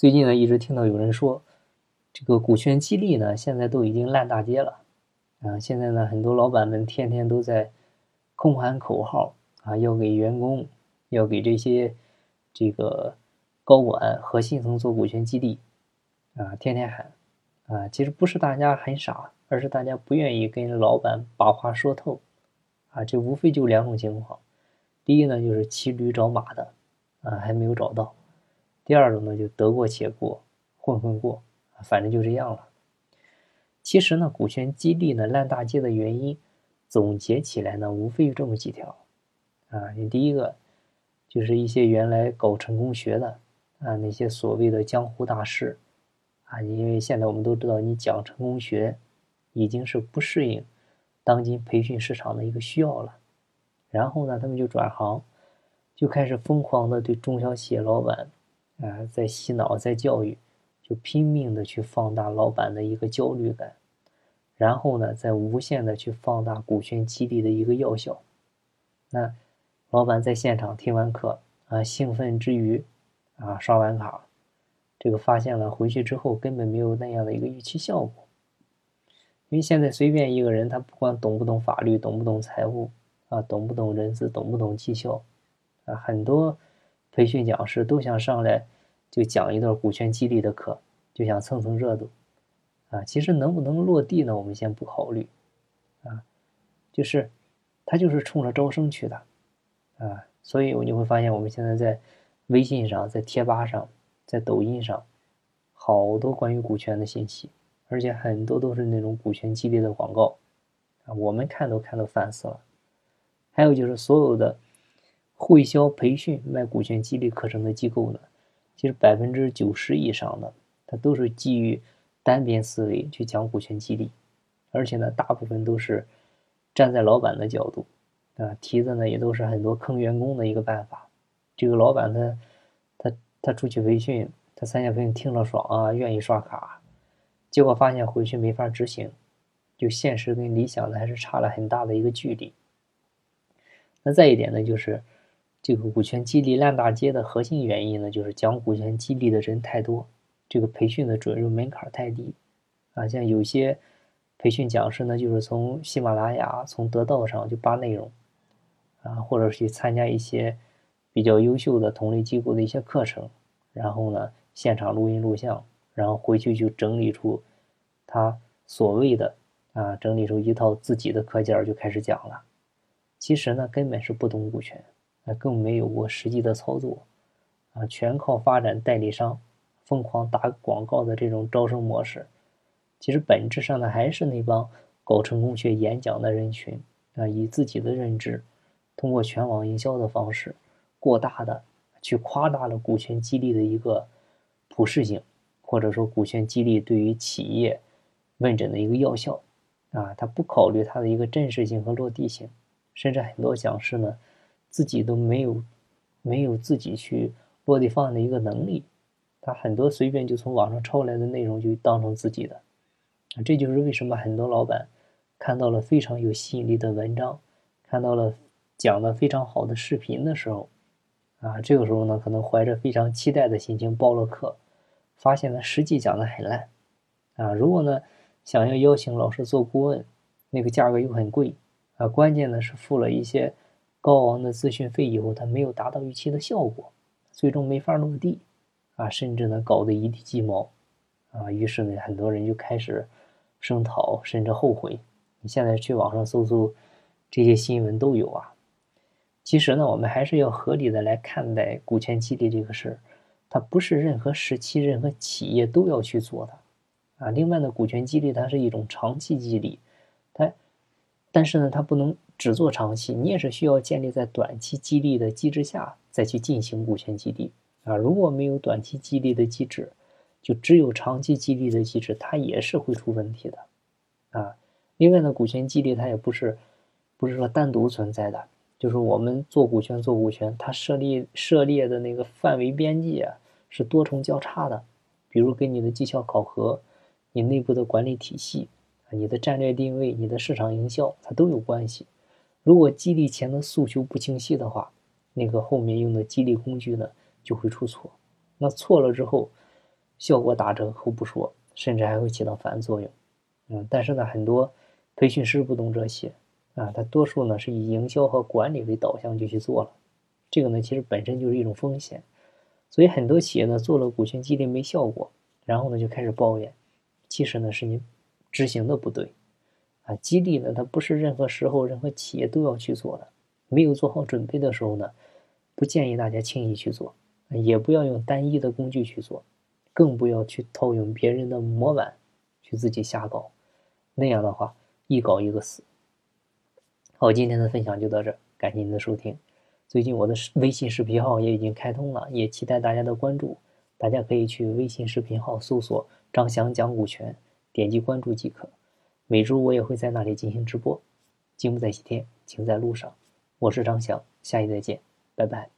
最近呢，一直听到有人说，这个股权激励呢，现在都已经烂大街了。啊，现在呢，很多老板们天天都在空喊口号啊，要给员工，要给这些这个高管、核心层做股权激励，啊，天天喊，啊，其实不是大家很傻，而是大家不愿意跟老板把话说透，啊，这无非就两种情况，第一呢，就是骑驴找马的，啊，还没有找到；第二种呢，就得过且过，混混过，反正就这样了。其实呢，股权激励呢烂大街的原因，总结起来呢，无非就这么几条，啊，你第一个就是一些原来搞成功学的啊，那些所谓的江湖大师，啊，因为现在我们都知道，你讲成功学已经是不适应当今培训市场的一个需要了，然后呢，他们就转行，就开始疯狂的对中小企业老板啊，在洗脑，在教育。就拼命的去放大老板的一个焦虑感，然后呢，再无限的去放大股权激励的一个药效。那老板在现场听完课啊，兴奋之余啊，刷完卡，这个发现了回去之后根本没有那样的一个预期效果。因为现在随便一个人，他不管懂不懂法律，懂不懂财务啊，懂不懂人资，懂不懂绩效啊，很多培训讲师都想上来。就讲一段股权激励的课，就想蹭蹭热度，啊，其实能不能落地呢？我们先不考虑，啊，就是他就是冲着招生去的，啊，所以你会发现我们现在在微信上、在贴吧上、在抖音上，好多关于股权的信息，而且很多都是那种股权激励的广告，啊，我们看都看都烦死了。还有就是所有的会销培训卖股权激励课程的机构呢。其实百分之九十以上的，它都是基于单边思维去讲股权激励，而且呢，大部分都是站在老板的角度，啊，提的呢也都是很多坑员工的一个办法。这个老板他他他出去培训，他参加培训听了爽啊，愿意刷卡，结果发现回去没法执行，就现实跟理想的还是差了很大的一个距离。那再一点呢，就是。这个股权激励烂大街的核心原因呢，就是讲股权激励的人太多，这个培训的准入门槛太低，啊，像有些培训讲师呢，就是从喜马拉雅、从得道上就扒内容，啊，或者去参加一些比较优秀的同类机构的一些课程，然后呢，现场录音录像，然后回去就整理出他所谓的啊，整理出一套自己的课件就开始讲了，其实呢，根本是不懂股权。更没有过实际的操作，啊，全靠发展代理商，疯狂打广告的这种招生模式，其实本质上呢还是那帮搞成功学演讲的人群啊，以自己的认知，通过全网营销的方式，过大的去夸大了股权激励的一个普适性，或者说股权激励对于企业问诊的一个药效，啊，他不考虑它的一个真实性和落地性，甚至很多讲师呢。自己都没有，没有自己去落地方案的一个能力，他很多随便就从网上抄来的内容就当成自己的，这就是为什么很多老板看到了非常有吸引力的文章，看到了讲的非常好的视频的时候，啊，这个时候呢，可能怀着非常期待的心情报了课，发现呢实际讲的很烂，啊，如果呢想要邀请老师做顾问，那个价格又很贵，啊，关键呢是付了一些。高昂的咨询费以后，他没有达到预期的效果，最终没法落地，啊，甚至呢搞得一地鸡毛，啊，于是呢很多人就开始声讨，甚至后悔。你现在去网上搜搜，这些新闻都有啊。其实呢，我们还是要合理的来看待股权激励这个事儿，它不是任何时期、任何企业都要去做的，啊。另外呢，股权激励它是一种长期激励，它，但是呢，它不能。只做长期，你也是需要建立在短期激励的机制下再去进行股权激励啊。如果没有短期激励的机制，就只有长期激励的机制，它也是会出问题的啊。另外呢，股权激励它也不是不是说单独存在的，就是我们做股权做股权，它设立涉猎的那个范围边界啊是多重交叉的，比如跟你的绩效考核、你内部的管理体系、你的战略定位、你的市场营销，它都有关系。如果激励前的诉求不清晰的话，那个后面用的激励工具呢就会出错。那错了之后，效果打折扣不说，甚至还会起到反作用。嗯，但是呢，很多培训师不懂这些啊，他多数呢是以营销和管理为导向就去做了，这个呢其实本身就是一种风险。所以很多企业呢做了股权激励没效果，然后呢就开始抱怨，其实呢是你执行的不对啊。激励呢它不是任何时候任何企业都要去做的，没有做好准备的时候呢，不建议大家轻易去做，也不要用单一的工具去做，更不要去套用别人的模板去自己瞎搞，那样的话一搞一个死。好，今天的分享就到这，感谢您的收听。最近我的微信视频号也已经开通了，也期待大家的关注。大家可以去微信视频号搜索“张翔讲股权”，点击关注即可。每周我也会在那里进行直播。金不在西天，请在路上。我是张翔，下期再见，拜拜。